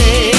De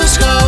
Let's go.